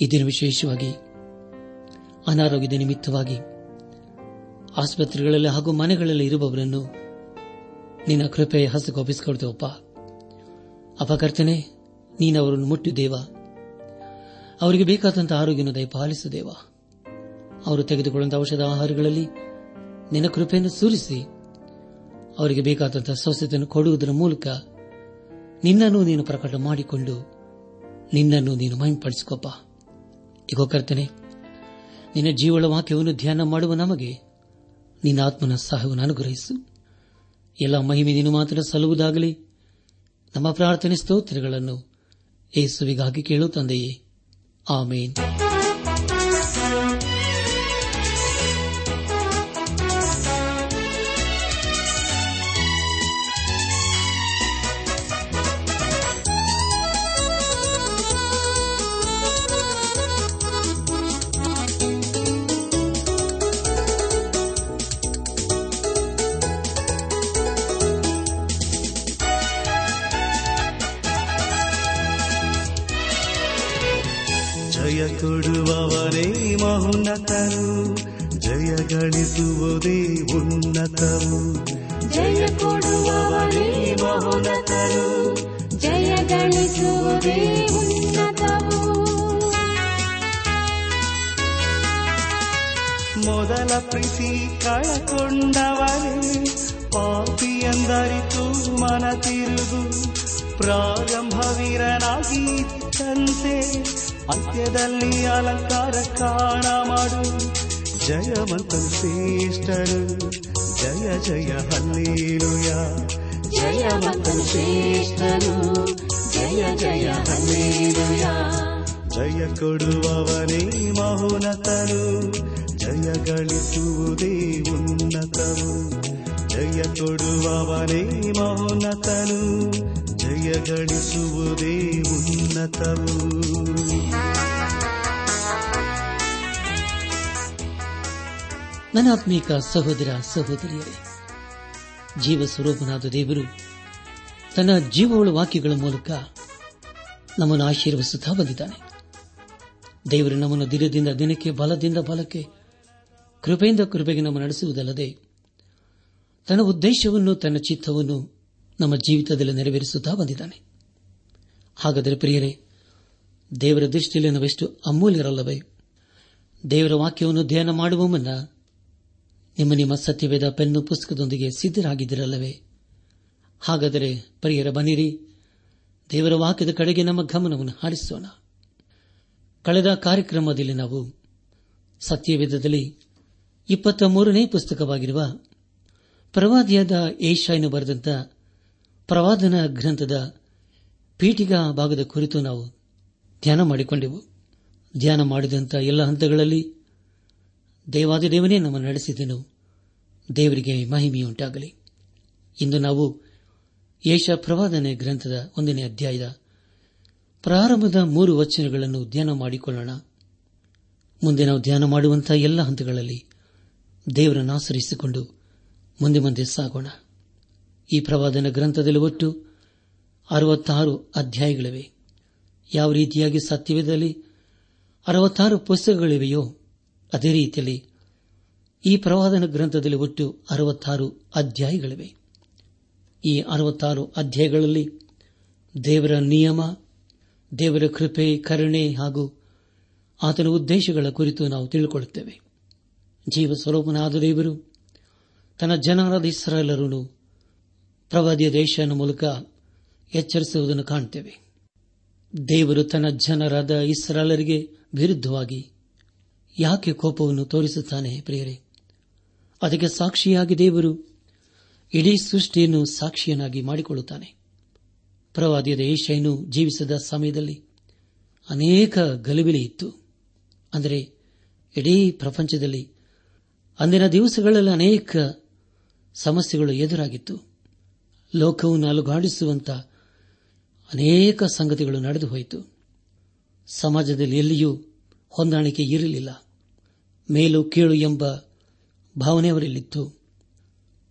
ಇದನ್ನು ವಿಶೇಷವಾಗಿ, ಅನಾರೋಗ್ಯದ ನಿಮಿತ್ತವಾಗಿ, ಆಸ್ಪತ್ರೆಗಳಲ್ಲಿ ಹಾಗೂ ಮನೆಗಳಲ್ಲಿ ಇರುವವರನ್ನು ನಿನ್ನ ಕೃಪೆ ಹಸ್ತಕ್ಕೆ ಒಪ್ಪಿಸಿಕೊಡ್ತೇವಪ್ಪ ಅಪಕರ್ತನೆ ನೀನು ಅವರನ್ನು ಮುಟ್ಟು ದೇವ. ಅವರಿಗೆ ಬೇಕಾದಂತಹ ಆರೋಗ್ಯವನ್ನು ದಯಪಾಲಿಸು ದೇವ. ಅವರು ತೆಗೆದುಕೊಳ್ಳುವಂತಹ ಔಷಧ ಆಹಾರಗಳಲ್ಲಿ ನಿನ್ನ ಕೃಪೆಯನ್ನು ಸುರಿಸಿ ಅವರಿಗೆ ಬೇಕಾದಂತಹ ಸ್ವಸ್ಥತೆಯನ್ನು ಕೊಡುವುದರ ಮೂಲಕ ನಿನ್ನನ್ನು ನೀನು ಪ್ರಕಟ ಮಾಡಿಕೊಂಡು ನಿನ್ನನ್ನು ನೀನು ಮಹಿಂಪಡಿಸಿಕೊಪ್ಪ. ಈಗ ಕರ್ತನೆ ನಿನ್ನ ಜೀವಳ ವಾಕ್ಯವನ್ನು ಧ್ಯಾನ ಮಾಡುವ ನಮಗೆ ನಿನ್ನ ಆತ್ಮನ ಸಹವನ್ನು ಅನುಗ್ರಹಿಸು. ಎಲ್ಲ ಮಹಿಮೆ ನೀನು ಮಾತ್ರ ಸಲ್ಲುವುದಾಗಲಿ. ನಮ್ಮ ಪ್ರಾರ್ಥನೆ ಸ್ತೋತ್ರಗಳನ್ನು ಏಸುವಿಗಾಗಿ ಕೇಳು ತಂದೆಯೇ. ಆಮೇನ್. ಕಾಣ ಮಾಡು. ಜಯವಂತ ಶ್ರೇಷ್ಠರು. ಜಯ ಜಯ ಹಲ್ಲೇಲುಯ. ಜಯವಂತ ಶ್ರೇಷ್ಠರು. ಜಯ ಜಯ ಹಲ್ಲೇಲುಯ. ಜಯ ಕೊಡುವವನೇ ಮಹೋನತರು ಜಯ ಗಳಿಸುವುದೇ ಉನ್ನತವು ಜಯ ಕೊಡುವವನೇ ಮಹೋನತರು ಜಯ ಗಳಿಸುವುದೇ ಉನ್ನತವು ನನಾತ್ಮೀಕ ಸಹೋದರ ಸಹೋದರಿಯರೇ ಜೀವ ಸ್ವರೂಪನಾದ ದೇವರು ತನ್ನ ಜೀವವುಳ ವಾಕ್ಯಗಳ ಮೂಲಕ ನಮ್ಮನ್ನು ಆಶೀರ್ವಿಸುತ್ತಾ ಬಂದಿದ್ದಾನೆ. ದೇವರು ನಮ್ಮನ್ನು ದಿನದಿಂದ ದಿನಕ್ಕೆ, ಬಲದಿಂದ ಬಲಕ್ಕೆ, ಕೃಪೆಯಿಂದ ಕೃಪೆಗೆ ನಮ್ಮ ನಡೆಸುವುದಲ್ಲದೆ ತನ್ನ ಉದ್ದೇಶವನ್ನು, ತನ್ನ ಚಿತ್ತವನ್ನು ನಮ್ಮ ಜೀವಿತದಲ್ಲಿ ನೆರವೇರಿಸುತ್ತಾ ಬಂದಿದ್ದಾನೆ. ಹಾಗಾದರೆ ಪ್ರಿಯರೇ, ದೇವರ ದೃಷ್ಟಿಯಲ್ಲಿ ನಾವೆಷ್ಟು ಅಮೂಲ್ಯರಲ್ಲವೇ? ದೇವರ ವಾಕ್ಯವನ್ನು ಧ್ಯಾನ ಮಾಡುವ ಮುನ್ನ ನಿಮ್ಮ ನಿಮ್ಮ ಸತ್ಯವೇದ ಪೆನ್ನು ಪುಸ್ತಕದೊಂದಿಗೆ ಸಿದ್ದರಾಗಿದ್ದಿರಲ್ಲವೇ ಹಾಗಾದರೆ ಪರಿಯರ ಬನ್ನಿರಿ, ದೇವರ ವಾಕ್ಯದ ಕಡೆಗೆ ನಮ್ಮ ಗಮನವನ್ನು ಹಾರಿಸೋಣ. ಕಳೆದ ಕಾರ್ಯಕ್ರಮದಲ್ಲಿ ನಾವು ಸತ್ಯವೇದದಲ್ಲಿ ಇಪ್ಪತ್ತ ಮೂರನೇ ಪುಸ್ತಕವಾಗಿರುವ ಪ್ರವಾದಿಯಾದ ಏಷಾಯನು ಬರೆದಂತ ಪ್ರವಾದನ ಗ್ರಂಥದ ಪೀಠಿಗಾ ಭಾಗದ ಕುರಿತು ನಾವು ಧ್ಯಾನ ಮಾಡಿಕೊಂಡೆವು. ಧ್ಯಾನ ಮಾಡಿದಂಥ ಎಲ್ಲ ಹಂತಗಳಲ್ಲಿ ದೇವಾದಿದೇವನೇ ನಮ್ಮನ್ನು ನಡೆಸಿದೆನು. ದೇವರಿಗೆ ಮಹಿಮೆಯುಂಟಾಗಲಿ. ಇಂದು ನಾವು ಯೇಷ ಪ್ರವಾದನೆ ಗ್ರಂಥದ ಒಂದನೇ ಅಧ್ಯಾಯದ ಪ್ರಾರಂಭದ ಮೂರು ವಚನಗಳನ್ನು ಧ್ಯಾನ ಮಾಡಿಕೊಳ್ಳೋಣ. ಮುಂದೆ ನಾವು ಧ್ಯಾನ ಮಾಡುವಂತಹ ಎಲ್ಲ ಹಂತಗಳಲ್ಲಿ ದೇವರನ್ನು ಆಶ್ರಯಿಸಿಕೊಂಡು ಮುಂದೆ ಮುಂದೆ ಸಾಗೋಣ. ಈ ಪ್ರವಾದನ ಗ್ರಂಥದಲ್ಲಿ ಒಟ್ಟು ಅರವತ್ತಾರು ಅಧ್ಯಾಯಗಳಿವೆ. ಯಾವ ರೀತಿಯಾಗಿ ಸತ್ಯವೇದದಲ್ಲಿ ಅರವತ್ತಾರು ಪುಸ್ತಕಗಳಿವೆಯೋ, ಅದೇ ರೀತಿಯಲ್ಲಿ ಈ ಪ್ರವಾದನ ಗ್ರಂಥದಲ್ಲಿ ಒಟ್ಟು ಅರವತ್ತಾರು ಅಧ್ಯಾಯಗಳಿವೆ. ಈ ಅರವತ್ತಾರು ಅಧ್ಯಾಯಗಳಲ್ಲಿ ದೇವರ ನಿಯಮ, ದೇವರ ಕೃಪೆ, ಕರುಣೆ ಹಾಗೂ ಆತನ ಉದ್ದೇಶಗಳ ಕುರಿತು ನಾವು ತಿಳಿದುಕೊಳ್ಳುತ್ತೇವೆ. ಜೀವ ಸ್ವರೂಪನಾದ ದೇವರು ತನ್ನ ಜನರಾದ ಇಸ್ರಾಲರನ್ನು ಪ್ರವಾದಿಯ ದೇಶನ ಮೂಲಕ ಎಚ್ಚರಿಸುವುದನ್ನು ಕಾಣುತ್ತೇವೆ. ದೇವರು ತನ್ನ ಜನರಾದ ಇಸ್ರಾಲರಿಗೆ ವಿರುದ್ಧವಾಗಿ ಯಾಕೆ ಕೋಪವನ್ನು ತೋರಿಸುತ್ತಾನೆ, ಪ್ರಿಯರೇ? ಅದಕ್ಕೆ ಸಾಕ್ಷಿಯಾಗಿ ದೇವರು ಇಡೀ ಸೃಷ್ಟಿಯನ್ನು ಸಾಕ್ಷಿಯನ್ನಾಗಿ ಮಾಡಿಕೊಳ್ಳುತ್ತಾನೆ. ಪ್ರವಾದಿಯಾದ ಏಷ್ಯನು ಜೀವಿಸಿದ ಸಮಯದಲ್ಲಿ ಅನೇಕ ಗಲಿಬಿಲಿ ಇತ್ತು. ಅಂದರೆ ಇಡೀ ಪ್ರಪಂಚದಲ್ಲಿ ಅಂದಿನ ದಿವಸಗಳಲ್ಲಿ ಅನೇಕ ಸಮಸ್ಯೆಗಳು ಎದುರಾಗಿತ್ತು. ಲೋಕವನ್ನು ಅಲುಗಾಡಿಸುವಂತ ಅನೇಕ ಸಂಗತಿಗಳು ನಡೆದು ಹೋಯಿತು. ಸಮಾಜದಲ್ಲಿ ಎಲ್ಲಿಯೂ ಹೊಂದಾಣಿಕೆ ಇರಲಿಲ್ಲ. ಮೇಲು, ಕೀಳು ಎಂಬ ಭಾವನೆಯವರಲ್ಲಿತ್ತು.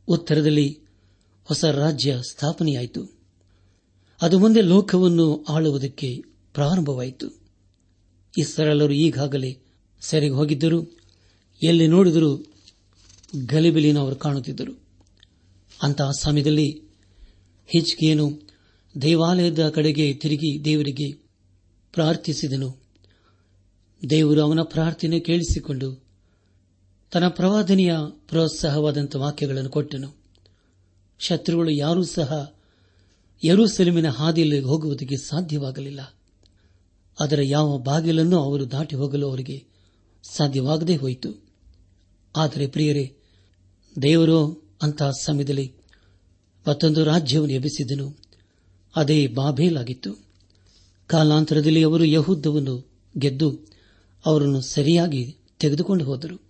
ಉತ್ತರದಲ್ಲಿ ಹೊಸ ರಾಜ್ಯ ಸ್ಥಾಪನೆಯಾಯಿತು. ಅದು ಮುಂದೆ ಲೋಕವನ್ನು ಆಳುವುದಕ್ಕೆ ಪ್ರಾರಂಭವಾಯಿತು. ಇಸ್ರಾಲರು ಈಗಾಗಲೇ ಸೆರೆಗೆ ಹೋಗಿದ್ದರು. ಎಲ್ಲಿ ನೋಡಿದರೂ ಗಲಿಬಿಲಿನ ಅವರು ಕಾಣುತ್ತಿದ್ದರು. ಅಂತಹ ಸಮಯದಲ್ಲಿ ಹಿಚ್ಕಿಯನು ದೇವಾಲಯದ ಕಡೆಗೆ ತಿರುಗಿ ದೇವರಿಗೆ ಪ್ರಾರ್ಥಿಸಿದನು. ದೇವರು ಅವನ ಪ್ರಾರ್ಥನೆ ಕೇಳಿಸಿಕೊಂಡು ತನ್ನ ಪ್ರವಾದನೆಯ ಪ್ರೋತ್ಸಾಹವಾದಂಥ ವಾಕ್ಯಗಳನ್ನು ಕೊಟ್ಟನು. ಶತ್ರುಗಳು ಯಾರೂ ಸಹ ಯರೂಸೆಲುಮಿನ ಹಾದಿಯಲ್ಲಿ ಹೋಗುವುದಕ್ಕೆ ಸಾಧ್ಯವಾಗಲಿಲ್ಲ. ಅದರ ಯಾವ ಬಾಗಿಲನ್ನು ಅವರು ದಾಟಿ ಹೋಗಲು ಅವರಿಗೆ ಸಾಧ್ಯವಾಗದೇ ಹೋಯಿತು. ಆದರೆ ಪ್ರಿಯರೇ, ದೇವರು ಅಂತಹ ಸಮಯದಲ್ಲಿ ಮತ್ತೊಂದು ರಾಜ್ಯವನ್ನು ಎಬ್ಬಿಸಿದನು. ಅದೇ ಬಾಬೇಲಾಗಿತ್ತು. ಕಾಲಾಂತರದಲ್ಲಿ ಅವರು ಯಹುದ್ದವನ್ನು ಗೆದ್ದು ಅವರನ್ನು ಸರಿಯಾಗಿ ತೆಗೆದುಕೊಂಡು ಹೋದರು.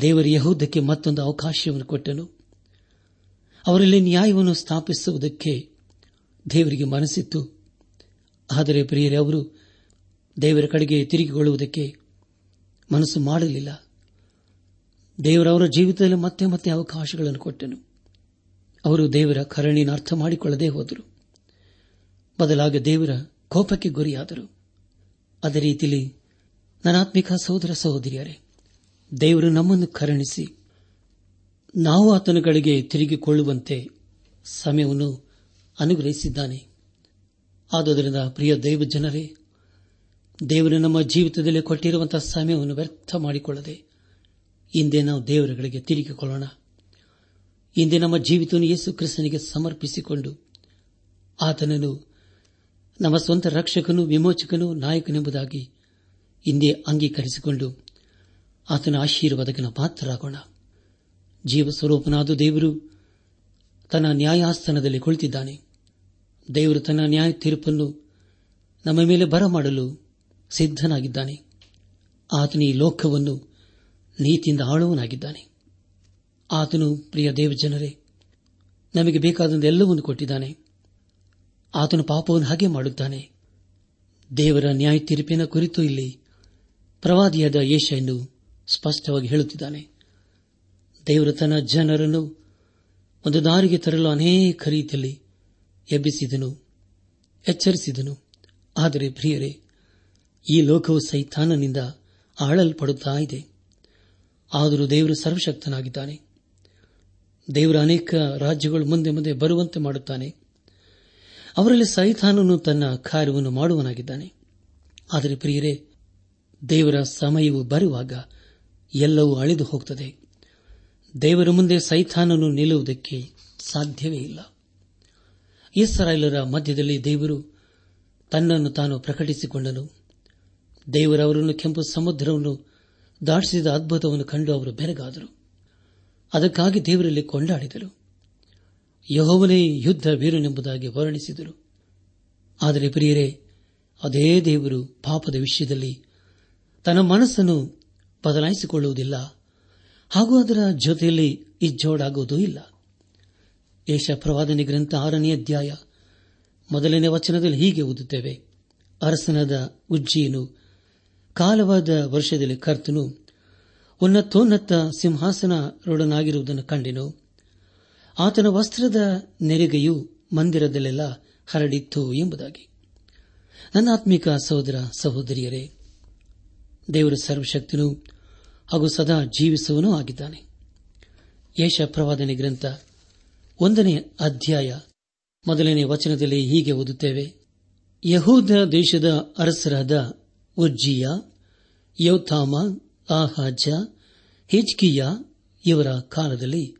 ದೇವರ ಯಹೂದಕ್ಕೆ ಮತ್ತೊಂದು ಅವಕಾಶವನ್ನು ಕೊಟ್ಟನು. ಅವರಲ್ಲಿ ನ್ಯಾಯವನ್ನು ಸ್ಥಾಪಿಸುವುದಕ್ಕೆ ದೇವರಿಗೆ ಮನಸ್ಸಿತ್ತು. ಆದರೆ ಪ್ರಿಯರೇ, ಅವರು ದೇವರ ಕಡೆಗೆ ತಿರುಗಿಕೊಳ್ಳುವುದಕ್ಕೆ ಮನಸ್ಸು ಮಾಡಲಿಲ್ಲ. ದೇವರವರ ಜೀವಿತದಲ್ಲಿ ಮತ್ತೆ ಮತ್ತೆ ಅವಕಾಶಗಳನ್ನು ಕೊಟ್ಟನು. ಅವರು ದೇವರ ಕರಣಿನ ಅರ್ಥ ಮಾಡಿಕೊಳ್ಳದೆ ಹೋದರು. ಬದಲಾಗಿ ದೇವರ ಕೋಪಕ್ಕೆ ಗುರಿಯಾದರು. ಅದೇ ರೀತಿಯಲ್ಲಿ ನನಾತ್ಮಿಕ ಸಹೋದರ ಸಹೋದರಿಯರೇ ದೇವರು ನಮ್ಮನ್ನು ಕರುಣಿಸಿ, ನಾವು ಆತನ ತಿರುಗಿಕೊಳ್ಳುವಂತೆ ಸಮಯವನ್ನು ಅನುಗ್ರಹಿಸಿದ್ದಾನೆ. ಆದುದರಿಂದ ಪ್ರಿಯ ದೈವ ಜನರೇ, ದೇವರು ನಮ್ಮ ಜೀವಿತದಲ್ಲಿ ಕೊಟ್ಟಿರುವಂತಹ ಸಮಯವನ್ನು ವ್ಯರ್ಥ ಮಾಡಿಕೊಳ್ಳದೆ ಹಿಂದೆ ನಾವು ದೇವರುಗಳಿಗೆ ತಿರುಗಿಕೊಳ್ಳೋಣ. ಹಿಂದೆ ನಮ್ಮ ಜೀವಿತವನ್ನು ಯೇಸು ಕ್ರಿಸ್ತನಿಗೆ ಸಮರ್ಪಿಸಿಕೊಂಡು ಆತನನ್ನು ನಮ್ಮ ಸ್ವಂತ ರಕ್ಷಕನು ವಿಮೋಚಕನು ನಾಯಕನೆಂಬುದಾಗಿ ಹಿಂದೆ ಅಂಗೀಕರಿಸಿಕೊಂಡು ಆತನ ಆಶೀರ್ವಾದಕ್ಕೆ ನಾವು ಪಾತ್ರರಾಗೋಣ. ಜೀವ ಸ್ವರೂಪನಾದ ದೇವರು ತನ್ನ ನ್ಯಾಯಾಸ್ಥಾನದಲ್ಲಿ ಕುಳಿತಿದ್ದಾನೆ. ದೇವರು ತನ್ನ ನ್ಯಾಯ ತೀರ್ಪನ್ನು ನಮ್ಮ ಮೇಲೆ ಬರಮಾಡಲು ಸಿದ್ಧನಾಗಿದ್ದಾನೆ. ಆತನ ಈ ಲೋಕವನ್ನು ನೀತಿಯಿಂದ ಆಳುವನಾಗಿದ್ದಾನೆ ಆತನು ಪ್ರಿಯ ದೇವಜನರೇ, ನಮಗೆ ಬೇಕಾದಂತೆ ಎಲ್ಲವನ್ನು ಕೊಟ್ಟಿದ್ದಾನೆ. ಆತನು ಪಾಪವನ್ನು ಹಾಗೆ ಮಾಡುತ್ತಾನೆ. ದೇವರ ನ್ಯಾಯ ತೀರ್ಪಿನ ಕುರಿತು ಇಲ್ಲಿ ಪ್ರವಾದಿಯಾದ ಯೇಷನ್ನು ಸ್ಪಷ್ಟವಾಗಿ ಹೇಳುತ್ತಿದ್ದಾನೆ. ದೇವರು ತನ್ನ ಜನರನ್ನು ಒಂದು ದಾರಿಗೆ ತರಲು ಅನೇಕ ರೀತಿಯಲ್ಲಿ ಎಬ್ಬಿಸಿದನು, ಎಚ್ಚರಿಸಿದನು. ಆದರೆ ಪ್ರಿಯರೇ, ಈ ಲೋಕವು ಸೈತಾನನಿಂದ ಆಳಲ್ಪಡುತ್ತಾ ಇದೆ. ಆದರೂ ದೇವರು ಸರ್ವಶಕ್ತನಾಗಿದ್ದಾನೆ. ದೇವರ ಅನೇಕ ರಾಜ್ಯಗಳು ಮುಂದೆ ಮುಂದೆ ಬರುವಂತೆ ಮಾಡುತ್ತಾನೆ. ಅವರಲ್ಲಿ ಸೈತಾನನು ತನ್ನ ಕಾರ್ಯವನ್ನು ಮಾಡುವನಾಗಿದ್ದಾನೆ. ಆದರೆ ಪ್ರಿಯರೇ, ದೇವರ ಸಮಯವು ಬರುವಾಗ ಎಲ್ಲವೂ ಅಳಿದು ಹೋಗ್ತದೆ. ದೇವರ ಮುಂದೆ ಸೈತಾನನು ನಿಲ್ಲುವುದಕ್ಕೆ ಸಾಧ್ಯವೇ ಇಲ್ಲ. ಇಸ್ರಾಯೇಲರ ಮಧ್ಯದಲ್ಲಿ ದೇವರು ತನ್ನನ್ನು ತಾನು ಪ್ರಕಟಿಸಿಕೊಂಡನು. ದೇವರವರನ್ನು ಕೆಂಪು ಸಮುದ್ರವನ್ನು ದಾಟಿಸಿದ ಅದ್ಭುತವನ್ನು ಕಂಡು ಅವರು ಬೆರಗಾದರು. ಅದಕ್ಕಾಗಿ ದೇವರಲ್ಲಿ ಕೊಂಡಾಡಿದರು. ಯಹೋವನೇ ಯುದ್ಧ ವೀರನೆಂಬುದಾಗಿ ವರ್ಣಿಸಿದರು. ಆದರೆ ಪ್ರಿಯರೇ, ಅದೇ ದೇವರು ಪಾಪದ ವಿಷಯದಲ್ಲಿ ತನ್ನ ಮನಸ್ಸನ್ನು ಬದಲಾಯಿಸಿಕೊಳ್ಳುವುದಿಲ್ಲ. ಹಾಗೂ ಅದರ ಜೊತೆಯಲ್ಲಿ ಇಜ್ಜೋಡಾಗುವುದೂ ಇಲ್ಲ. ಏಷ ಪ್ರವಾದನೆ ಗ್ರಂಥ ಆರನೇ ಅಧ್ಯಾಯ ಮೊದಲನೇ ವಚನದಲ್ಲಿ ಹೀಗೆ ಓದುತ್ತೇವೆ. ಅರಸನಾದ ಉಜ್ಜಿಯನು, ಕಾಲವಾದ ವರ್ಷದಲ್ಲಿ ಕರ್ತನು, ಉನ್ನತೋನ್ನತ ಸಿಂಹಾಸನರೊಡನಾಗಿರುವುದನ್ನು ಕಂಡೆನು. ಆತನ ವಸ್ತ್ರದ ನೆರಿಗೆಯು ಮಂದಿರದಲ್ಲೆಲ್ಲ ಹರಡಿತ್ತು ಎಂಬುದಾಗಿ. ನನ್ನ ಆತ್ಮಿಕ ಸಹೋದರ ಸಹೋದರಿಯರೇ, ದೇವರ ಸರ್ವಶಕ್ತನೂ ಹಾಗೂ ಸದಾ ಜೀವಿಸುವನೂ ಆಗಿದ್ದಾನೆ. ಯೇಷ ಪ್ರವಾದನೆ ಗ್ರಂಥ ಒಂದನೇ ಅಧ್ಯಾಯ ಮೊದಲನೇ ವಚನದಲ್ಲಿ ಹೀಗೆ ಓದುತ್ತೇವೆ. ಯಹೂದ ದೇಶದ ಅರಸರಾದ ಉಜ್ಜಿಯ, ಯೌಥಾಮ, ಆಹಾಜ, ಹಿಜ್ಕಿಯ ಇವರ ಕಾಲದಲ್ಲಿ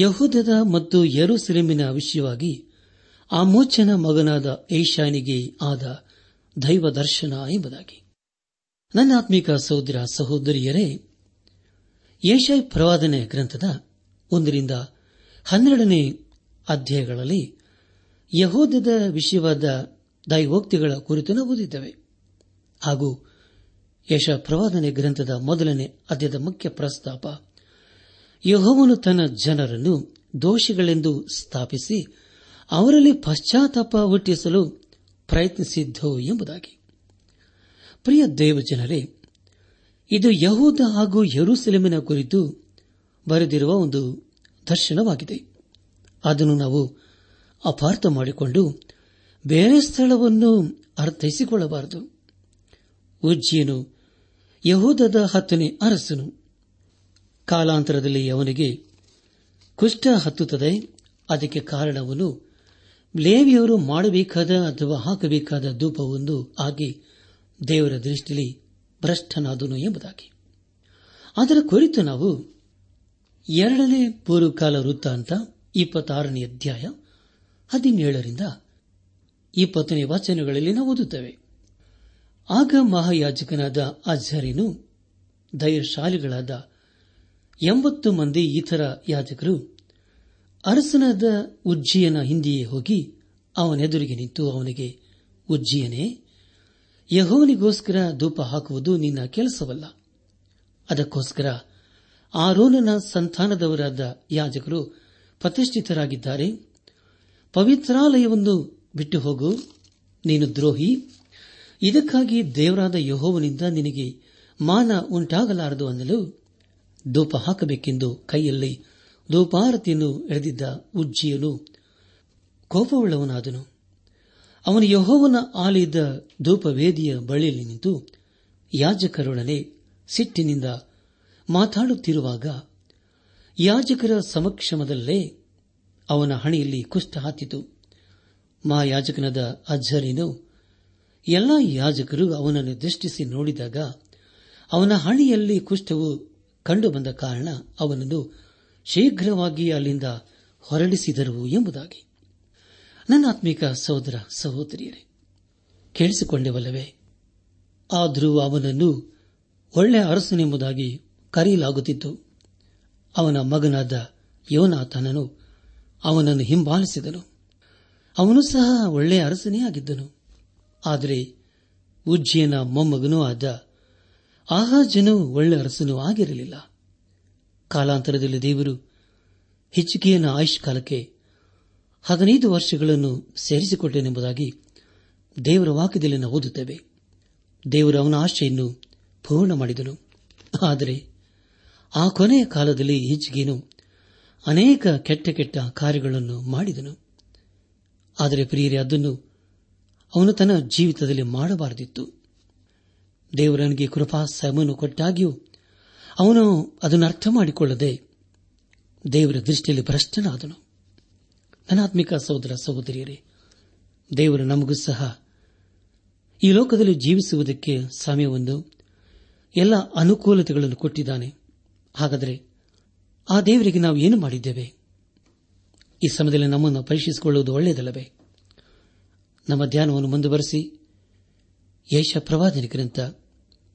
ಯಹೂದದ ಮತ್ತು ಯರುಸೆಲೆಮಿನ ವಿಷಯವಾಗಿ ಆಮೋಚನ ಮಗನಾದ ಏಷಾನಿಗೆ ಆದ ದೈವ ದರ್ಶನ ಎಂಬುದಾಗಿ. ನನ್ನ ಆತ್ಮಿಕ ಸಹೋದರ ಸಹೋದರಿಯರೇ ಏಷಾಯ್ ಪ್ರವಾದನೆ ಗ್ರಂಥದ ಒಂದರಿಂದ ಹನ್ನೆರಡನೇ ಅಧ್ಯಾಯಗಳಲ್ಲಿ ಯಹೋದದ ವಿಷಯವಾದ ದೈವೋಕ್ತಿಗಳ ಕುರಿತು ನಾವು ಓದಿದ್ದೇವೆ. ಹಾಗೂ ಯಶ ಪ್ರವಾದನೆ ಗ್ರಂಥದ ಮೊದಲನೇ ಅಧ್ಯದ ಮುಖ್ಯ ಪ್ರಸ್ತಾಪ, ಯಹೋವನು ತನ್ನ ಜನರನ್ನು ದೋಷಿಗಳೆಂದು ಸ್ಥಾಪಿಸಿ ಅವರಲ್ಲಿ ಪಶ್ಚಾತ್ತಾಪ ಹುಟ್ಟಿಸಲು ಪ್ರಯತ್ನಿಸಿದ್ದು ಎಂಬುದಾಗಿ. ಪ್ರಿಯ ದೇವಜನರೇ, ಇದು ಯಹೂದ ಹಾಗೂ ಯರುಸೆಲೆಮಿನ ಕುರಿತು ಬರೆದಿರುವ ಒಂದು ದರ್ಶನವಾಗಿದೆ. ಅದನ್ನು ನಾವು ಅಪಾರ್ಥ ಮಾಡಿಕೊಂಡು ಬೇರೆ ಸ್ಥಳವನ್ನು ಅರ್ಥೈಸಿಕೊಳ್ಳಬಾರದು. ಉಜ್ಜಿಯನು ಯಹೂದದ ಹತ್ತನೇ ಅರಸನು. ಕಾಲಾಂತರದಲ್ಲಿ ಅವನಿಗೆ, ಕುಷ್ಠ ಹತ್ತುತ್ತದೆ, ಅದಕ್ಕೆ ಕಾರಣವನ್ನು ಲೇವಿಯವರು ಮಾಡಬೇಕಾದ ಅಥವಾ ಹಾಕಬೇಕಾದ ಧೂಪವೊಂದು ಆಗಿ ದೇವರ ದೃಷ್ಟಿಯಲ್ಲಿ ಭ್ರಷ್ಟನಾದನು ಎಂಬುದಾಗಿ. ಅದರ ಕುರಿತು ನಾವು ಎರಡನೇ ಪೂರ್ವಕಾಲ ವೃತ್ತಾಂತ ಇಪ್ಪತ್ತಾರನೇ ಅಧ್ಯಾಯ ಹದಿನೇಳರಿಂದ ಇಪ್ಪತ್ತನೇ ವಚನಗಳಲ್ಲಿ ನಾವು ಓದುತ್ತೇವೆ. ಆಗ ಮಹಾಯಾಜಕನಾದ ಅಜರಿನು ಧೈರ್ಯಶಾಲಿಗಳಾದ ಎಂಬತ್ತು ಮಂದಿ ಇತರ ಯಾಜಕರು ಅರಸನಾದ ಉಜ್ಜಿಯನ ಹಿಂದೆಯೇ ಹೋಗಿ ಅವನೆದುರಿಗೆ ನಿಂತು ಅವನಿಗೆ, ಉಜ್ಜಿಯನೇ ಯಹೋವನಿಗೋಸ್ಕರ ಧೂಪ ಹಾಕುವುದು ನಿನ್ನ ಕೆಲಸವಲ್ಲ. ಅದಕ್ಕೋಸ್ಕರ ಆರೋನನ ಸಂತಾನದವರಾದ ಯಾಜಕರು ಪ್ರತಿಷ್ಠಿತರಾಗಿದ್ದಾರೆ. ಪವಿತ್ರಾಲಯವನ್ನು ಬಿಟ್ಟು ಹೋಗು ನೀನು ದ್ರೋಹಿ. ಇದಕ್ಕಾಗಿ ದೇವರಾದ ಯಹೋವನಿಂದ ನಿನಗೆ ಮಾನ ಉಂಟಾಗಲಾರದು ಅನ್ನಲು ಧೂಪ ಹಾಕಬೇಕೆಂದು ಕೈಯಲ್ಲಿ ಧೂಪಾರತಿಯನ್ನು ಎಳೆದಿದ್ದ ಉಜ್ಜಿಯನು ಕೋಪವುಳ್ಳವನಾದನು. ಅವನು ಯಹೋವನ ಆಲಯದ ಧೂಪವೇದಿಯ ಬಳಿಯಲ್ಲಿ ನಿಂತು ಯಾಜಕರೊಡನೆ ಸಿಟ್ಟಿನಿಂದ ಮಾತಾಡುತ್ತಿರುವಾಗ ಯಾಜಕರ ಸಮಕ್ಷಮದಲ್ಲೇ ಅವನ ಹಣೆಯಲ್ಲಿ ಕುಷ್ಠ ಹತ್ತಿತು ಮಹಾಯಾಜಕನಾದ ಅಜ್ಜರಿನು ಎಲ್ಲ ಯಾಜಕರು ಅವನನ್ನು ದೃಷ್ಟಿಸಿ ನೋಡಿದಾಗ ಅವನ ಹಣೆಯಲ್ಲಿ ಕುಷ್ಠವು ಕಂಡುಬಂದ ಕಾರಣ ಅವನನ್ನು ಶೀಘ್ರವಾಗಿ ಅಲ್ಲಿಂದ ಹೊರಡಿಸಿದರು ಎಂಬುದಾಗಿ. ನನ್ನ ಆತ್ಮಿಕ ಸಹೋದರ ಸಹೋದರಿಯರೇ ಕೇಳಿಸಿಕೊಂಡೆವಲ್ಲವೇ ಆದರೂ ಅವನನ್ನು ಒಳ್ಳೆಯ ಅರಸನೆಂಬುದಾಗಿ ಕರೆಯಲಾಗುತ್ತಿತ್ತು. ಅವನ ಮಗನಾದ ಯೋನಾಥನನು ಅವನನ್ನು ಹಿಂಬಾಲಿಸಿದನು. ಅವನು ಸಹ ಒಳ್ಳೆಯ ಅರಸನೇ ಆಗಿದ್ದನು. ಆದರೆ ಉಜ್ಜಿಯನ ಮೊಮ್ಮಗನೂ ಆದ ಆಹಾಜನು ಒಳ್ಳೆ ಅರಸನೂ ಆಗಿರಲಿಲ್ಲ. ಕಾಲಾಂತರದಲ್ಲಿ ದೇವರು ಹೆಚ್ಚಿಗೆಯನ್ನ ಆಯುಷ್ ಕಾಲಕ್ಕೆ ಹದಿನೈದು ವರ್ಷಗಳನ್ನು ಸೇರಿಸಿಕೊಟ್ಟೆನೆಂಬುದಾಗಿ ದೇವರ ವಾಕ್ಯದಲ್ಲಿ ನಾವು ಓದುತ್ತೇವೆ. ದೇವರು ಅವನ ಆಶೆಯನ್ನು ಪೂರ್ಣ ಮಾಡಿದನು. ಆದರೆ ಆ ಕೊನೆಯ ಕಾಲದಲ್ಲಿ ಈಚೆಗೇನು ಅನೇಕ ಕೆಟ್ಟ ಕೆಟ್ಟ ಕಾರ್ಯಗಳನ್ನು ಮಾಡಿದನು. ಆದರೆ ಪ್ರಿಯರೇ, ಅದನ್ನು ಅವನು ತನ್ನ ಜೀವಿತದಲ್ಲಿ ಮಾಡಬಾರದಿತ್ತು. ದೇವರನಿಗೆ ಕೃಪಾ ಸಮನು ಕೊಟ್ಟಾಗಿಯೂ ಅವನು ಅದನ್ನು ಅರ್ಥ ಮಾಡಿಕೊಳ್ಳದೆ ದೇವರ ದೃಷ್ಟಿಯಲ್ಲಿ ಭ್ರಷ್ಟನಾದನು. ಅನಾತ್ಮಿಕ ಸಹೋದರ ಸಹೋದರಿಯರೇ, ದೇವರು ನಮಗೂ ಸಹ ಈ ಲೋಕದಲ್ಲಿ ಜೀವಿಸುವುದಕ್ಕೆ ಸಮಯವನ್ನು ಎಲ್ಲ ಅನುಕೂಲತೆಗಳನ್ನು ಕೊಟ್ಟಿದ್ದಾನೆ. ಹಾಗಾದರೆ ಆ ದೇವರಿಗೆ ನಾವು ಏನು ಮಾಡಿದ್ದೇವೆ? ಈ ಸಮಯದಲ್ಲಿ ನಮ್ಮನ್ನು ಪರೀಕ್ಷಿಸಿಕೊಳ್ಳುವುದು ಒಳ್ಳೆಯದಲ್ಲವೇ? ನಮ್ಮ ಧ್ಯಾನವನ್ನು ಮುಂದುವರೆಸಿ ಯೇಷ ಪ್ರವಾದನೆ ಗ್ರಂಥ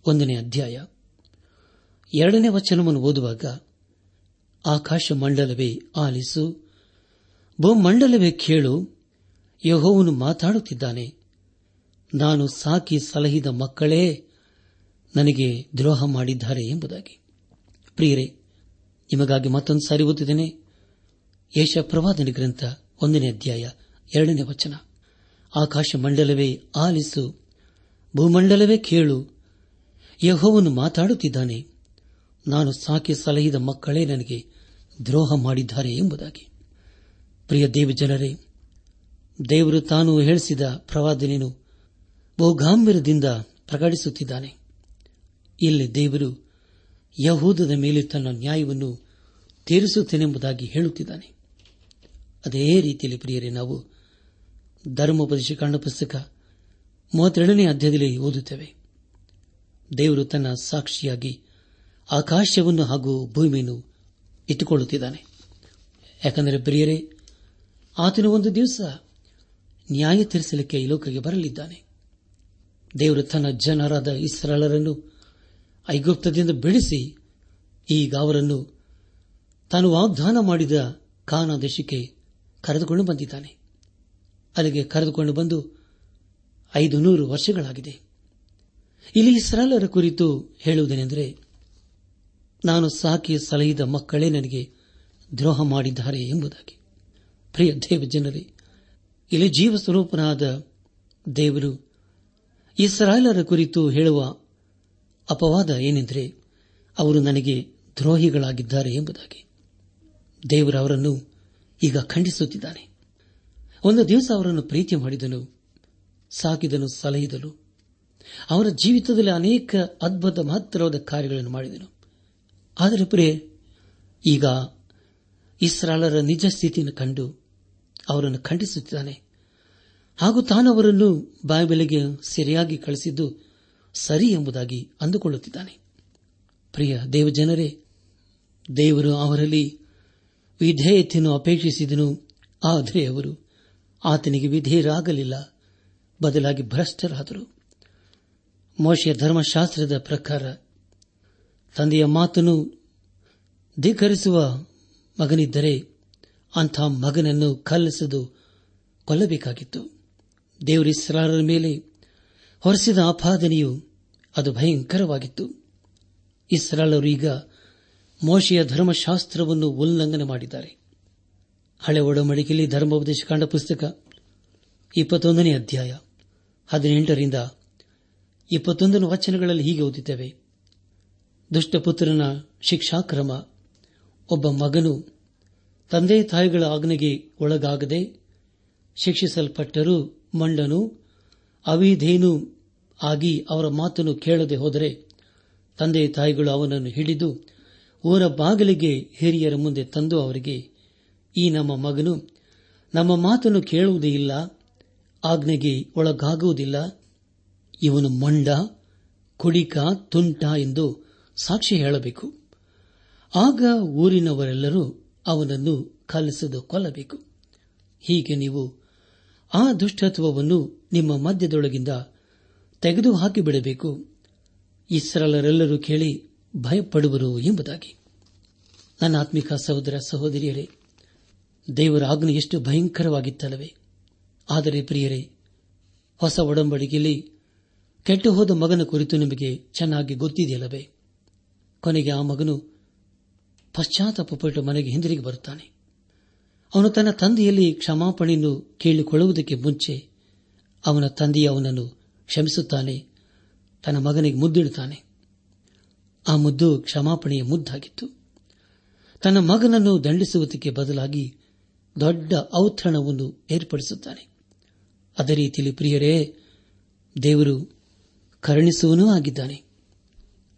ಒಂದನೇ ಅಧ್ಯಾಯ ಎರಡನೇ ವಚನವನ್ನು ಓದುವಾಗ ಆಕಾಶ ಮಂಡಲವೇ ಆಲಿಸು. ಭೂಮಂಡಲವೇ ಕೇಳು, ಯಹೋವನು ಮಾತಾಡುತ್ತಿದ್ದಾನೆ. ನಾನು ಸಾಕಿ ಸಲಹಿದ ಮಕ್ಕಳೇ ನನಗೆ ದ್ರೋಹ ಮಾಡಿದ್ದಾರೆ ಎಂಬುದಾಗಿ. ಪ್ರಿಯರೇ, ನಿಮಗಾಗಿ ಮತ್ತೊಂದು ಸಾರಿ ಓದಿದ್ದೇನೆ ಯೇಷ ಗ್ರಂಥ ಒಂದನೇ ಅಧ್ಯಾಯ ಎರಡನೇ ವಚನ. ಆಕಾಶ ಮಂಡಲವೇ ಆಲಿಸು, ಭೂಮಂಡಲವೇ ಕೇಳು, ಯಹೋವನು ಮಾತಾಡುತ್ತಿದ್ದಾನೆ. ನಾನು ಸಾಕಿ ಸಲಹಿದ ಮಕ್ಕಳೇ ನನಗೆ ದ್ರೋಹ ಮಾಡಿದ್ದಾರೆ ಎಂಬುದಾಗಿ. ಪ್ರಿಯ ದೇವಜನರೇ ದೇವರು ತಾನು ಹೇಳಿಸಿದ ಪ್ರವಾದನೆಯನ್ನು ಬಹುಗಾಂಭೀರ್ಯದಿಂದ ಪ್ರಕಟಿಸುತ್ತಿದ್ದಾನೆ. ಇಲ್ಲಿ ದೇವರು ಯಹೂದದ ಮೇಲೆ ತನ್ನ ನ್ಯಾಯವನ್ನು ತೀರಿಸುತ್ತೇನೆಂಬುದಾಗಿ ಹೇಳುತ್ತಿದ್ದಾನೆ. ಅದೇ ರೀತಿಯಲ್ಲಿ ಪ್ರಿಯರೇ, ನಾವು ಧರ್ಮೋಪದೇಶ ಕಾಂಡ ಪುಸ್ತಕ ಮೂವತ್ತೆರಡನೇ ಅಧ್ಯಾಯದಲ್ಲಿ ಓದುತ್ತೇವೆ. ದೇವರು ತನ್ನ ಸಾಕ್ಷಿಯಾಗಿ ಆಕಾಶವನ್ನು ಹಾಗೂ ಭೂಮಿಯನ್ನು ಇಟ್ಟುಕೊಳ್ಳುತ್ತಿದ್ದಾನೆ. ಯಾಕಂದರೆ ಪ್ರಿಯರೇ ಆತನು ಒಂದು ದಿವಸ ನ್ಯಾಯ ತೀರಿಸಲಿಕ್ಕೆ ಈ ಲೋಕಕ್ಕೆ ಬರಲಿದ್ದಾನೆ. ದೇವರು ತನ್ನ ಜನರಾದ ಇಸ್ರಾಳರನ್ನು ಐಗುಪ್ತದಿಂದ ಬಿಡಿಸಿ ಈಗ ಅವರನ್ನು ತಾನು ವಾಗ್ದಾನ ಮಾಡಿದ ಕಾನ ದೇಶಕ್ಕೆ ಕರೆದುಕೊಂಡು ಬಂದಿದ್ದಾನೆ. ಅಲ್ಲಿಗೆ ಕರೆದುಕೊಂಡು ಬಂದು ಐದು ನೂರು ವರ್ಷಗಳಾಗಿದೆ. ಇಲ್ಲಿ ಇಸ್ರಾಲರ ಕುರಿತು ಹೇಳುವುದೇನೆಂದರೆ, ನಾನು ಸಾಕಿ ಸಲಹಿದ ಮಕ್ಕಳೇ ನನಗೆ ದ್ರೋಹ ಮಾಡಿದ್ದಾರೆ ಎಂಬುದಾಗಿ. ಪ್ರಿಯ ದೇವ ಜನರೇ, ಇಲ್ಲಿ ಜೀವ ಸ್ವರೂಪನಾದ ದೇವರು ಇಸ್ರಾಯೇಲರ ಕುರಿತು ಹೇಳುವ ಅಪವಾದ ಏನೆಂದರೆ, ಅವರು ನನಗೆ ದ್ರೋಹಿಗಳಾಗಿದ್ದಾರೆ ಎಂಬುದಾಗಿ. ದೇವರು ಅವರನ್ನು ಈಗ ಖಂಡಿಸುತ್ತಿದ್ದಾನೆ. ಒಂದು ದಿವಸ ಅವರನ್ನು ಪ್ರೀತಿ ಮಾಡಿದನು, ಸಾಕಿದನು, ಸಲಹಿದನು. ಅವರ ಜೀವಿತದಲ್ಲಿ ಅನೇಕ ಅದ್ಭುತ ಮಹತ್ತರವಾದ ಕಾರ್ಯಗಳನ್ನು ಮಾಡಿದನು. ಆದರೆ ಪ್ರೇ, ಈಗ ಇಸ್ರಾಲರ ನಿಜ ಸ್ಥಿತಿಯನ್ನು ಕಂಡು ಅವರನ್ನು ಖಂಡಿಸುತ್ತಿದ್ದಾನೆ. ಹಾಗೂ ತಾನು ಅವರನ್ನು ಬಾಯಿಬೆಲೆಗೆ ಸರಿಯಾಗಿ ಕಳಿಸಿದ್ದು ಸರಿ ಎಂಬುದಾಗಿ ಅಂದುಕೊಳ್ಳುತ್ತಿದ್ದಾನೆ. ಪ್ರಿಯ ದೇವಜನರೇ, ದೇವರು ಅವರಲ್ಲಿ ವಿಧೇಯತೆಯನ್ನು ಅಪೇಕ್ಷಿಸಿದನು. ಆದರೆ ಅವರು ಆತನಿಗೆ ವಿಧೇಯರಾಗಲಿಲ್ಲ, ಬದಲಾಗಿ ಭ್ರಷ್ಟರಾದರು. ಮೋಶೆಯ ಧರ್ಮಶಾಸ್ತ್ರದ ಪ್ರಕಾರ, ತಂದೆಯ ಮಾತನ್ನು ಧಿಕ್ಕರಿಸುವ ಮಗನಿದ್ದರೆ ಅಂಥ ಮಗನನ್ನು ಕಲ್ಲಿಸದು ಕೊಲ್ಲಬೇಕಾಗಿತ್ತು. ದೇವರಿಸ್ರಾರರ ಮೇಲೆ ಹೊರಸಿದ ಆಪಾದನೆಯು ಅದು ಭಯಂಕರವಾಗಿತ್ತು. ಇಸ್ರಾಲರು ಈಗ ಮೋಶೆಯ ಧರ್ಮಶಾಸ್ತ್ರವನ್ನು ಉಲ್ಲಂಘನೆ ಮಾಡಿದ್ದಾರೆ. ಹಳೆ ಒಡಂಬಡಿಕೆಯಲ್ಲಿ ಧರ್ಮೋಪದೇಶ ಕಾಂಡ ಪುಸ್ತಕ ಇಪ್ಪತ್ತೊಂದನೇ ಅಧ್ಯಾಯ ಹದಿನೆಂಟರಿಂದ ಇಪ್ಪತ್ತೊಂದನೇ ವಚನಗಳಲ್ಲಿ ಹೀಗೆ ಓದಿದ್ದೇವೆ ದುಷ್ಟಪುತ್ರನ ಶಿಕ್ಷಾಕ್ರಮ ಒಬ್ಬ ಮಗನು ತಂದೆ ತಾಯಿಗಳ ಆಜ್ಞೆಗೆ ಒಳಗಾಗದೆ ಶಿಕ್ಷಿಸಲ್ಪಟ್ಟರೂ ಮಂಡನು ಅವಿಧೇನು ಆಗಿ ಅವರ ಮಾತನ್ನು ಕೇಳದೆ ಹೋದರೆ ತಂದೆ ತಾಯಿಗಳು ಅವನನ್ನು ಹಿಡಿದು ಊರ ಬಾಗಿಲಿಗೆ ಹಿರಿಯರ ಮುಂದೆ ತಂದು ಅವರಿಗೆ, ಈ ನಮ್ಮ ಮಗನು ನಮ್ಮ ಮಾತನ್ನು ಕೇಳುವುದೇ ಇಲ್ಲ, ಆಜ್ಞೆಗೆ ಒಳಗಾಗುವುದಿಲ್ಲ, ಇವನು ಮಂಡ, ಕುಡಿಕ, ತುಂಟ ಎಂದು ಸಾಕ್ಷಿ ಹೇಳಬೇಕು. ಆಗ ಊರಿನವರೆಲ್ಲರೂ ಅವನನ್ನು ಕಲಿಸದು ಕೊಲ್ಲಬೇಕು. ಹೀಗೆ ನೀವು ಆ ದುಷ್ಟತ್ವವನ್ನು ನಿಮ್ಮ ಮಧ್ಯದೊಳಗಿಂದ ತೆಗೆದು ಹಾಕಿಬಿಡಬೇಕು ಇಸ್ರಲರೆಲ್ಲರೂ ಕೇಳಿ ಭಯಪಡುವರು ಎಂಬುದಾಗಿ. ನನ್ನ ಆತ್ಮಿಕ ಸಹೋದರ ಸಹೋದರಿಯರೇ, ದೇವರ ಆಜ್ಞೆ ಎಷ್ಟು ಭಯಂಕರವಾಗಿತ್ತಲ್ಲವೇ. ಆದರೆ ಪ್ರಿಯರೇ, ಹೊಸ ಒಡಂಬಡಿಕೆಯಲ್ಲಿ ಕೆಟ್ಟು ಮಗನ ಕುರಿತು ನಿಮಗೆ ಚೆನ್ನಾಗಿ ಗೊತ್ತಿದೆಯಲ್ಲವೇ. ಕೊನೆಗೆ ಆ ಮಗನು ಪಶ್ಚಾತ್ತಾಪಪಟ್ಟು ಮನೆಗೆ ಹಿಂದಿರುಗಿ ಬರುತ್ತಾನೆ. ಅವನು ತನ್ನ ತಂದೆಯಲ್ಲಿ ಕ್ಷಮಾಪಣೆಯನ್ನು ಕೇಳಿಕೊಳ್ಳುವುದಕ್ಕೆ ಮುಂಚೆ ಅವನ ತಂದೆಯ ಅವನನ್ನು ಕ್ಷಮಿಸುತ್ತಾನೆ, ತನ್ನ ಮಗನಿಗೆ ಮುದ್ದಿಡುತ್ತಾನೆ. ಆ ಮುದ್ದು ಕ್ಷಮಾಪಣೆಯ ಮುದ್ದಾಗಿತ್ತು. ತನ್ನ ಮಗನನ್ನು ದಂಡಿಸುವುದಕ್ಕೆ ಬದಲಾಗಿ ದೊಡ್ಡ ಔತಣವನ್ನು ಏರ್ಪಡಿಸುತ್ತಾನೆ. ಅದೇ ರೀತಿಯಲ್ಲಿ ಪ್ರಿಯರೇ, ದೇವರು ಕರುಣಿಸುವನೂ ಆಗಿದ್ದಾನೆ.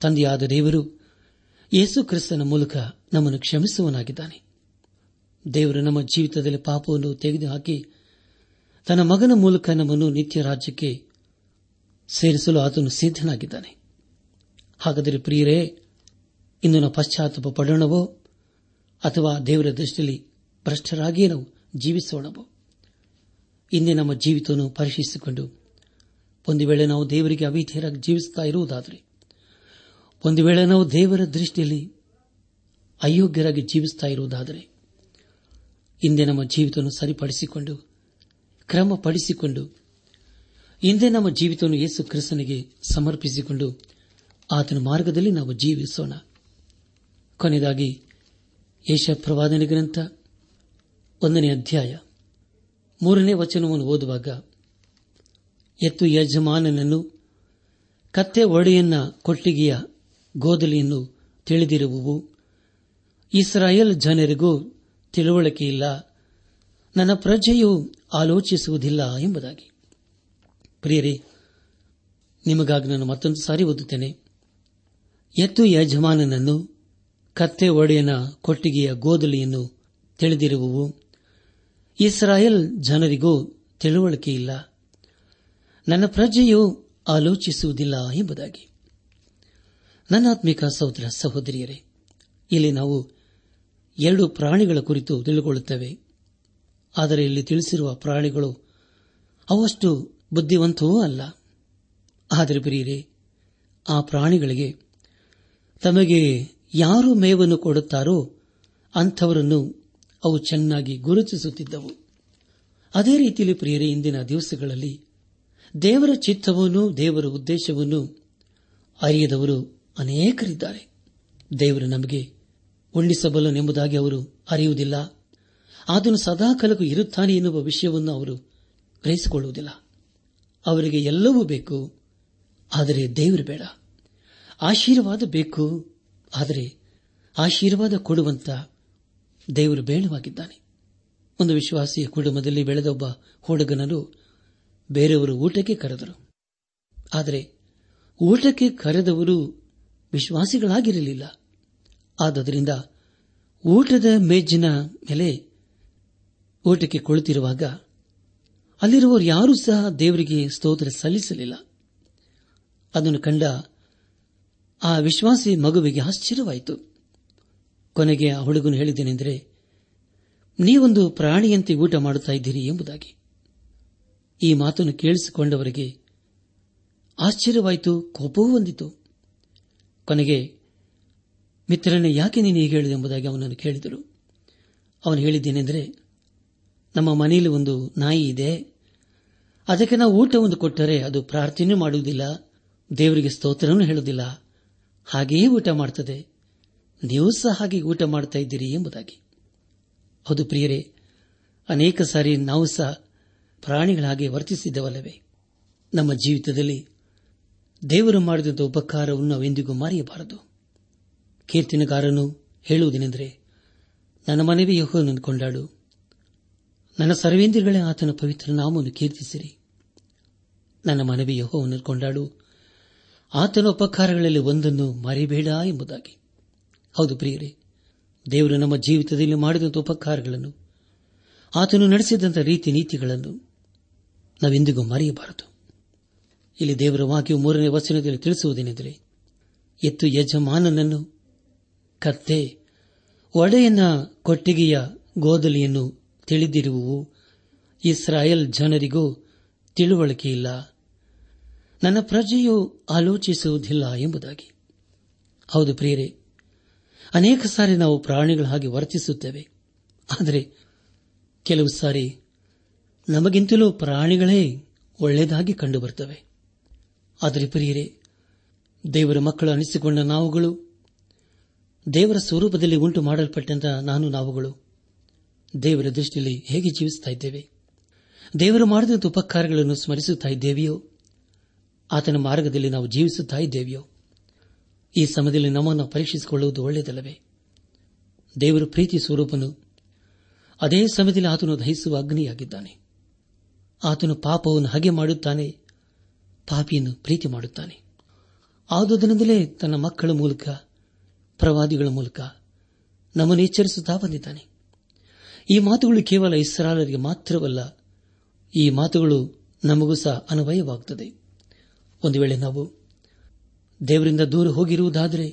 ತಂದೆಯಾದ ದೇವರು ಯೇಸು ಕ್ರಿಸ್ತನ ಮೂಲಕ ನಮ್ಮನ್ನು ಕ್ಷಮಿಸುವನಾಗಿದ್ದಾನೆ ದೇವರು ನಮ್ಮ ಜೀವಿತದಲ್ಲಿ ಪಾಪವನ್ನು ತೆಗೆದುಹಾಕಿ ತನ್ನ ಮಗನ ಮೂಲಕ ನಮ್ಮನ್ನು ನಿತ್ಯ ರಾಜ್ಯಕ್ಕೆ ಸೇರಿಸಲು ಆತನು ಸಿದ್ಧನಾಗಿದ್ದಾನೆ. ಹಾಗಾದರೆ ಪ್ರಿಯರೇ ಇಂದು ನಾವು ಪಶ್ಚಾತ್ತಾಪ ಪಡೋಣವೋ? ಅಥವಾ ದೇವರ ದೃಷ್ಟಿಯಲ್ಲಿ ಭ್ರಷ್ಟರಾಗಿಯೇ ನಾವು ಜೀವಿಸೋಣವೋ? ಇಂದೇ ನಮ್ಮ ಜೀವಿತವನ್ನು ಪರೀಕ್ಷಿಸಿಕೊಂಡು ಒಂದು ವೇಳೆ ನಾವು ದೇವರಿಗೆ ಅವಿಧೇಯರಾಗಿ ಜೀವಿಸುತ್ತಾ ಇರುವುದಾದರೆ, ಒಂದು ವೇಳೆ ನಾವು ದೇವರ ದೃಷ್ಟಿಯಲ್ಲಿ ಅಯೋಗ್ಯರಾಗಿ ಜೀವಿಸುತ್ತಾ ಇರುವುದಾದರೆ ಇಂದೇ ನಮ್ಮ ಜೀವಿತವನ್ನು ಸರಿಪಡಿಸಿಕೊಂಡು, ಕ್ರಮಪಡಿಸಿಕೊಂಡು ಇಂದೇ ನಮ್ಮ ಜೀವಿತವನ್ನು ಯೇಸು ಕ್ರಿಸ್ತನಿಗೆ ಸಮರ್ಪಿಸಿಕೊಂಡು ಆತನ ಮಾರ್ಗದಲ್ಲಿ ನಾವು ಜೀವಿಸೋಣ. ಕೊನೆಯದಾಗಿ ಯೇಷ ಪ್ರವಾದನೆ ಗ್ರಂಥ ಒಂದನೇ ಅಧ್ಯಾಯ ಮೂರನೇ ವಚನವನ್ನು ಓದುವಾಗ, ಎತ್ತು ಯಜಮಾನನನ್ನು ಕತ್ತೆ ಒಡೆಯನ್ನ ಕೊಟ್ಟಿಗೆಯ ಗೋದಲಿಯನ್ನು ತಿಳಿದಿರುವುವು. ಇಸ್ರಾಯೇಲ್ ಜನರಿಗೂ ತಿಳುವಳಿಕೆಯಿಲ್ಲ ನನ್ನ ಪ್ರಜೆಯು ಆಲೋಚಿಸುವುದಿಲ್ಲ ಎಂಬುದಾಗಿ. ಪ್ರಿಯರೇ, ನಿಮಗಾಗಿ ನಾನು ಮತ್ತೊಂದು ಸಾರಿ ಓದುತ್ತೇನೆ. ಎತ್ತು ಯಜಮಾನನನ್ನು ಕತ್ತೆ ಒಡೆಯನ ಕೊಟ್ಟಿಗೆಯ ಗೋದಲಿಯನ್ನು ತಿಳಿದಿರುವವು. ಇಸ್ರಾಯೇಲ್ ಜನರಿಗೂ ತಿಳುವಳಿಕೆಯಿಲ್ಲ ನನ್ನ ಪ್ರಜೆಯು ಆಲೋಚಿಸುವುದಿಲ್ಲ ಎಂಬುದಾಗಿ. ನನ್ನಾತ್ಮಿಕ ಸಹೋದರ ಸಹೋದರಿಯರೇ, ಇಲ್ಲಿ ನಾವು ಎರಡು ಪ್ರಾಣಿಗಳ ಕುರಿತು ತಿಳಿದುಕೊಳ್ಳುತ್ತವೆ. ಆದರೆ ಇಲ್ಲಿ ತಿಳಿಸಿರುವ ಪ್ರಾಣಿಗಳು ಅವಷ್ಟು ಬುದ್ಧಿವಂತವೂ ಅಲ್ಲ. ಆದರೆ ಪ್ರಿಯರೇ, ಆ ಪ್ರಾಣಿಗಳಿಗೆ ತಮಗೆ ಯಾರು ಮೇವನ್ನು ಕೊಡುತ್ತಾರೋ ಅಂಥವರನ್ನು ಅವು ಚೆನ್ನಾಗಿ ಗುರುತಿಸುತ್ತಿದ್ದವು. ಅದೇ ರೀತಿಯಲ್ಲಿ ಪ್ರಿಯರೇ, ಇಂದಿನ ದಿವಸಗಳಲ್ಲಿ ದೇವರ ಚಿತ್ತವನ್ನು ದೇವರ ಉದ್ದೇಶವನ್ನು ಅರಿಯದವರು ಅನೇಕರಿದ್ದಾರೆ. ದೇವರು ನಮಗೆ ಉಣ್ಣಿಸಬಲ್ಲನೆಂಬುದಾಗಿ ಅವರು ಅರಿಯುವುದಿಲ್ಲ. ಆತನು ಸದಾಕಾಲಕ್ಕೂ ಇರುತ್ತಾನೆ ಎನ್ನುವ ವಿಷಯವನ್ನು ಅವರು ಗ್ರಹಿಸಿಕೊಳ್ಳುವುದಿಲ್ಲ. ಅವರಿಗೆ ಎಲ್ಲವೂ ಬೇಕು, ಆದರೆ ದೇವರು ಬೇಡ. ಆಶೀರ್ವಾದ ಬೇಕು, ಆದರೆ ಆಶೀರ್ವಾದ ಕೊಡುವಂತ ದೇವರು ಬೇಡವಾಗಿದ್ದಾನೆ. ಒಂದು ವಿಶ್ವಾಸಿಯ ಕುಟುಂಬದಲ್ಲಿ ಬೆಳೆದ ಒಬ್ಬ ಹುಡುಗನನ್ನು ಬೇರೆಯವರು ಊಟಕ್ಕೆ ಕರೆದರು. ಆದರೆ ಊಟಕ್ಕೆ ಕರೆದವರು ವಿಶ್ವಾಸಿಗಳಾಗಿರಲಿಲ್ಲ. ಆದ್ದರಿಂದ ಊಟದ ಮೇಜಿನ ಮೇಲೆ ಊಟಕ್ಕೆ ಕುಳಿತಿರುವಾಗ ಅಲ್ಲಿರುವವರು ಯಾರೂ ಸಹ ದೇವರಿಗೆ ಸ್ತೋತ್ರ ಸಲ್ಲಿಸಲಿಲ್ಲ. ಅದನ್ನು ಕಂಡ ಆ ವಿಶ್ವಾಸಿ ಮಗುವಿಗೆ ಆಶ್ಚರ್ಯವಾಯಿತು. ಕೊನೆಗೆ ಆ ಹುಡುಗನು ಹೇಳಿದ್ದೇನೆಂದರೆ, ನೀವೊಂದು ಪ್ರಾಣಿಯಂತೆ ಊಟ ಮಾಡುತ್ತಾ ಇದ್ದೀರಿ ಎಂಬುದಾಗಿ. ಈ ಮಾತನ್ನು ಕೇಳಿಸಿಕೊಂಡವರಿಗೆ ಆಶ್ಚರ್ಯವಾಯಿತು, ಕೋಪವೂ ಹೊಂದಿತು ಕೊನೆಗೆ ಮಿತ್ರನೇ, ಯಾಕೆ ನೀನು ಹೀಗೆ ಹೇಳಿದೆ ಎಂಬುದಾಗಿ ಅವನನ್ನು ಕೇಳಿದರು. ಅವನು ಹೇಳಿದ್ದೇನೆಂದರೆ, ನಮ್ಮ ಮನೆಯಲ್ಲಿ ಒಂದು ನಾಯಿ ಇದೆ. ಅದಕ್ಕೆ ನಾವು ಊಟವನ್ನು ಕೊಟ್ಟರೆ ಅದು ಪ್ರಾರ್ಥನೆ ಮಾಡುವುದಿಲ್ಲ, ದೇವರಿಗೆ ಸ್ತೋತ್ರವನ್ನು ಹೇಳುವುದಿಲ್ಲ. ಹಾಗೆಯೇ ಊಟ ಮಾಡುತ್ತದೆ. ನೀವು ಸಹ ಹಾಗೆ ಊಟ ಮಾಡ್ತಾ ಇದ್ದೀರಿ ಎಂಬುದಾಗಿ. ಹೌದು ಪ್ರಿಯರೇ, ಅನೇಕ ಸಾರಿ ನಾವು ಸಹ ಪ್ರಾಣಿಗಳಾಗಿ ವರ್ತಿಸಿದ್ದವಲ್ಲವೇ ನಮ್ಮ ಜೀವಿತದಲ್ಲಿ ದೇವರು ಮಾಡಿದಂಥ ಉಪಕಾರವನ್ನು ನಾವೆಂದಿಗೂ ಮರೆಯಬಾರದು. ಕೀರ್ತಿನಗಾರನು ಹೇಳುವುದೇನೆಂದರೆ, ನನ್ನ ಮನವಿ ಯಹೋನನ್ನು ಕೊಂಡಾಡು. ನನ್ನ ಸರ್ವೇಂದ್ರಗಳೇ ಆತನ ಪವಿತ್ರ ನಾಮವನ್ನು ಕೀರ್ತಿಸಿರಿ. ನನ್ನ ಮನವಿ ಯಹೋವನ್ನು ಕೊಂಡಾಡು. ಆತನ ಉಪಕಾರಗಳಲ್ಲಿ ಒಂದನ್ನು ಮರಿಬೇಡ ಎಂಬುದಾಗಿ. ಹೌದು ಪ್ರಿಯರೇ, ದೇವರು ನಮ್ಮ ಜೀವಿತದಲ್ಲಿ ಮಾಡಿದಂಥ ಉಪಕಾರಗಳನ್ನು, ಆತನು ನಡೆಸಿದಂಥ ರೀತಿ ನೀತಿಗಳನ್ನು ನಾವೆಂದಿಗೂ ಮರೆಯಬಾರದು. ಇಲ್ಲಿ ದೇವರ ವಾಕ್ಯವು ಮೂರನೇ ವಚನದಲ್ಲಿ ತಿಳಿಸುವುದೇನೆಂದರೆ, ಎತ್ತು ಯಜಮಾನನನ್ನು ಕತ್ತೆ. ಒಡೆಯನ ಕೊಟ್ಟಿಗೆಯ ಗೋದಲಿಯನ್ನು ತಿಳಿದಿರುವು ಇಸ್ರಾಯೇಲ್ ಜನರಿಗೂ ತಿಳುವಳಿಕೆಯಿಲ್ಲ ನನ್ನ ಪ್ರಜೆಯು ಆಲೋಚಿಸುವುದಿಲ್ಲ ಎಂಬುದಾಗಿ. ಹೌದು ಪ್ರಿಯರೇ, ಅನೇಕ ಸಾರಿ ನಾವು ಪ್ರಾಣಿಗಳ ಹಾಗೆ ವರ್ತಿಸುತ್ತೇವೆ. ಆದರೆ ಕೆಲವು ಸಾರಿ ನಮಗಿಂತಲೂ ಪ್ರಾಣಿಗಳೇ ಒಳ್ಳೆಯದಾಗಿ ಕಂಡುಬರುತ್ತವೆ ಆದರೆ ಪ್ರಿಯರೇ, ದೇವರ ಮಕ್ಕಳು ಅನಿಸಿಕೊಂಡ ನಾವುಗಳು ದೇವರ ಸ್ವರೂಪದಲ್ಲಿ ಉಂಟು ಮಾಡಲ್ಪಟ್ಟಂತ ನಾನು ನಾವುಗಳು. ದೇವರ ದೃಷ್ಟಿಯಲ್ಲಿ ಹೇಗೆ ಜೀವಿಸುತ್ತಾ ಇದ್ದೇವೆ? ದೇವರು ಮಾಡಿದಂಥ ಉಪಕಾರಗಳನ್ನು ಸ್ಮರಿಸುತ್ತಾ ಇದ್ದೇವೆಯೋ? ಆತನ ಮಾರ್ಗದಲ್ಲಿ ನಾವು ಜೀವಿಸುತ್ತಾ ಇದ್ದೇವೆಯೋ? ಈ ಸಮಯದಲ್ಲಿ ನಮ್ಮನ್ನು ಪರೀಕ್ಷಿಸಿಕೊಳ್ಳುವುದು ಒಳ್ಳೆಯದಲ್ಲವೇ? ದೇವರು ಪ್ರೀತಿ ಸ್ವರೂಪನು ಅದೇ ಸಮಯದಲ್ಲಿ ಆತನು ದಹಿಸುವ ಅಗ್ನಿಯಾಗಿದ್ದಾನೆ. ಆತನು ಪಾಪವನ್ನು ಹಗೆ ಮಾಡುತ್ತಾನೆ, ಪಾಪಿಯನ್ನು ಪ್ರೀತಿ ಮಾಡುತ್ತಾನೆ. ಆದುದರಿಂದಲೇ ತನ್ನ ಮಕ್ಕಳ ಮೂಲಕ ಪ್ರವಾದಿಗಳ ಮೂಲಕ ನಮ್ಮನ್ನು ಎಚ್ಚರಿಸುತ್ತಾ ಬಂದಿದ್ದಾನೆ. ಈ ಮಾತುಗಳು ಕೇವಲ ಇಸ್ರಾಲರಿಗೆ ಮಾತ್ರವಲ್ಲ, ಈ ಮಾತುಗಳು ನಮಗೂ ಸಹ ಅನ್ವಯವಾಗುತ್ತದೆ. ಒಂದು ವೇಳೆ ನಾವು ದೇವರಿಂದ ದೂರ ಹೋಗಿರುವುದಾದರೆ,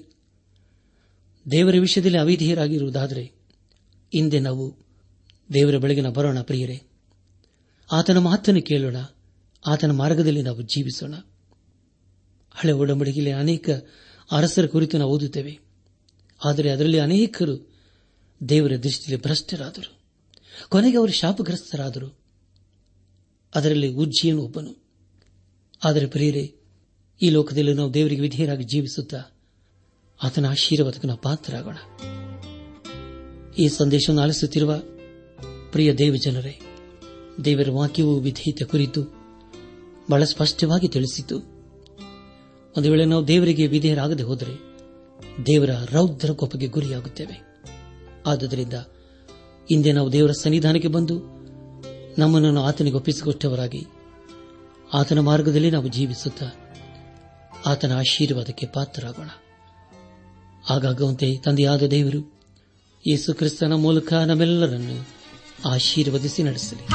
ದೇವರ ವಿಷಯದಲ್ಲಿ ಅವಿಧೇಯರಾಗಿರುವುದಾದರೆ, ಹಿಂದೆ ನಾವು ದೇವರ ಬೆಳಗಿನ ಬರೋಣ ಪ್ರಿಯರೇ. ಆತನ ಮಾತನ್ನು ಕೇಳೋಣ, ಆತನ ಮಾರ್ಗದಲ್ಲಿ ನಾವು ಜೀವಿಸೋಣ. ಹಳೆ ಒಡಂಬಡಿಕೆಯಲ್ಲಿ ಅನೇಕ ಅರಸರ ಕುರಿತು ನಾವು ಓದುತ್ತೇವೆ. ಆದರೆ ಅದರಲ್ಲಿ ಅನೇಕರು ದೇವರ ದೃಷ್ಟಿಯಲ್ಲಿ ಭ್ರಷ್ಟರಾದರು. ಕೊನೆಗೆ ಅವರು ಶಾಪಗ್ರಸ್ತರಾದರು. ಅದರಲ್ಲಿ ಉಜ್ಜಿಯನು ಒಬ್ಬನು. ಆದರೆ ಪ್ರಿಯರೇ, ಈ ಲೋಕದಲ್ಲಿ ನಾವು ದೇವರಿಗೆ ವಿಧೇಯರಾಗಿ ಜೀವಿಸುತ್ತಾ ಆತನ ಆಶೀರ್ವಾದಕ್ಕೆ ನಾವು ಪಾತ್ರರಾಗೋಣ. ಈ ಸಂದೇಶವನ್ನು ಆಲಿಸುತ್ತಿರುವ ಪ್ರಿಯ ದೇವಜನರೇ ದೇವರ ವಾಕ್ಯವು ವಿಧೇಯತೆ ಕುರಿತು ಬಹಳ ಸ್ಪಷ್ಟವಾಗಿ ತಿಳಿಸಿತು. ಒಂದು ವೇಳೆ ನಾವು ದೇವರಿಗೆ ವಿಧೇಯರಾಗದೆ ಹೋದರೆ ದೇವರ ರೌದ್ರ ಕೋಪಕ್ಕೆ ಗುರಿಯಾಗುತ್ತೇವೆ. ಆದುದರಿಂದ ಹಿಂದೆ ನಾವು ದೇವರ ಸನ್ನಿಧಾನಕ್ಕೆ ಬಂದು ನಮ್ಮನ್ನು ಆತನಿಗೆ ಒಪ್ಪಿಸಿಕೊಟ್ಟವರಾಗಿ ಆತನ ಮಾರ್ಗದಲ್ಲಿ ನಾವು ಜೀವಿಸುತ್ತಾ ಆತನ ಆಶೀರ್ವಾದಕ್ಕೆ ಪಾತ್ರರಾಗೋಣ. ಆಗಾಗುವಂತೆ ತಂದೆಯಾದ ದೇವರು ಯೇಸು ಕ್ರಿಸ್ತನ ಮೂಲಕ ನಮ್ಮೆಲ್ಲರನ್ನು ಆಶೀರ್ವದಿಸಿ ನಡೆಸಲಿ.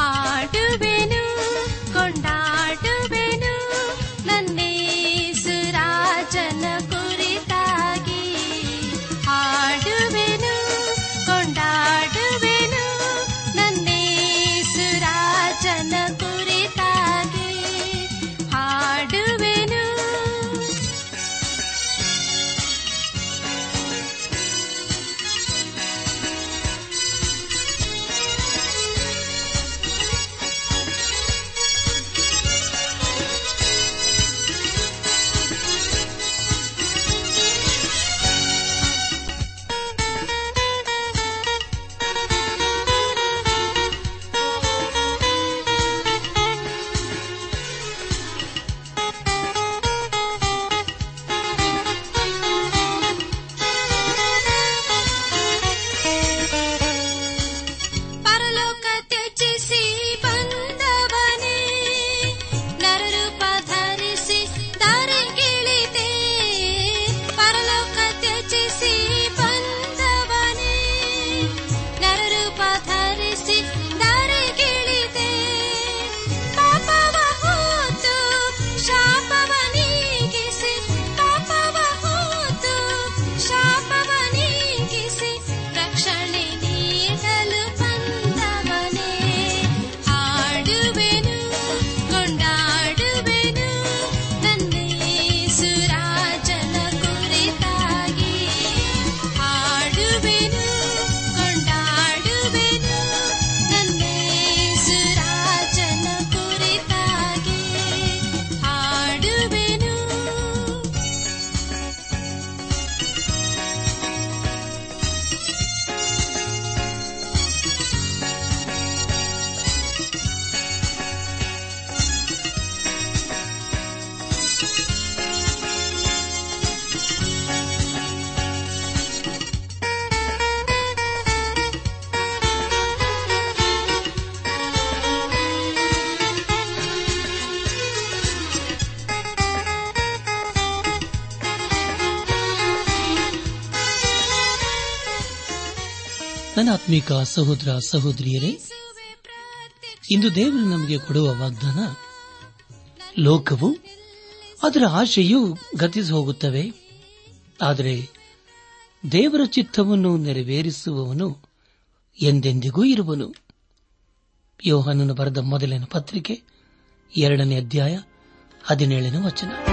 ಆತ್ಮಿಕ ಸಹೋದರ ಸಹೋದರಿಯರೇ, ಇಂದು ದೇವರು ನಮಗೆ ಕೊಡುವ ವಾಗ್ದಾನ, ಲೋಕವು ಅದರ ಆಶೆಯು ಗತಿಸಿ ಹೋಗುತ್ತವೆ ಆದರೆ ದೇವರ ಚಿತ್ತವನ್ನು ನೆರವೇರಿಸುವವನು ಎಂದೆಂದಿಗೂ ಇರುವನು. ಯೋಹನನ್ನು ಬರೆದ ಮೊದಲನೇ ಪತ್ರಿಕೆ ಎರಡನೇ ಅಧ್ಯಾಯ ಹದಿನೇಳನೇ ವಚನ.